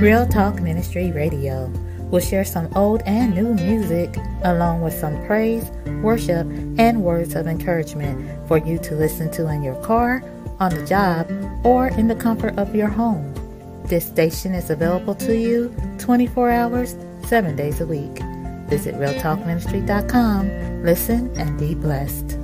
Real Talk Ministry Radio. We'll share some old and new music, along with some praise, worship, and words of encouragement for you to listen to in your car, on the job, or in the comfort of your home. This station is available to you 24 hours, 7 days a week. Visit realtalkministry.com. Listen and be blessed.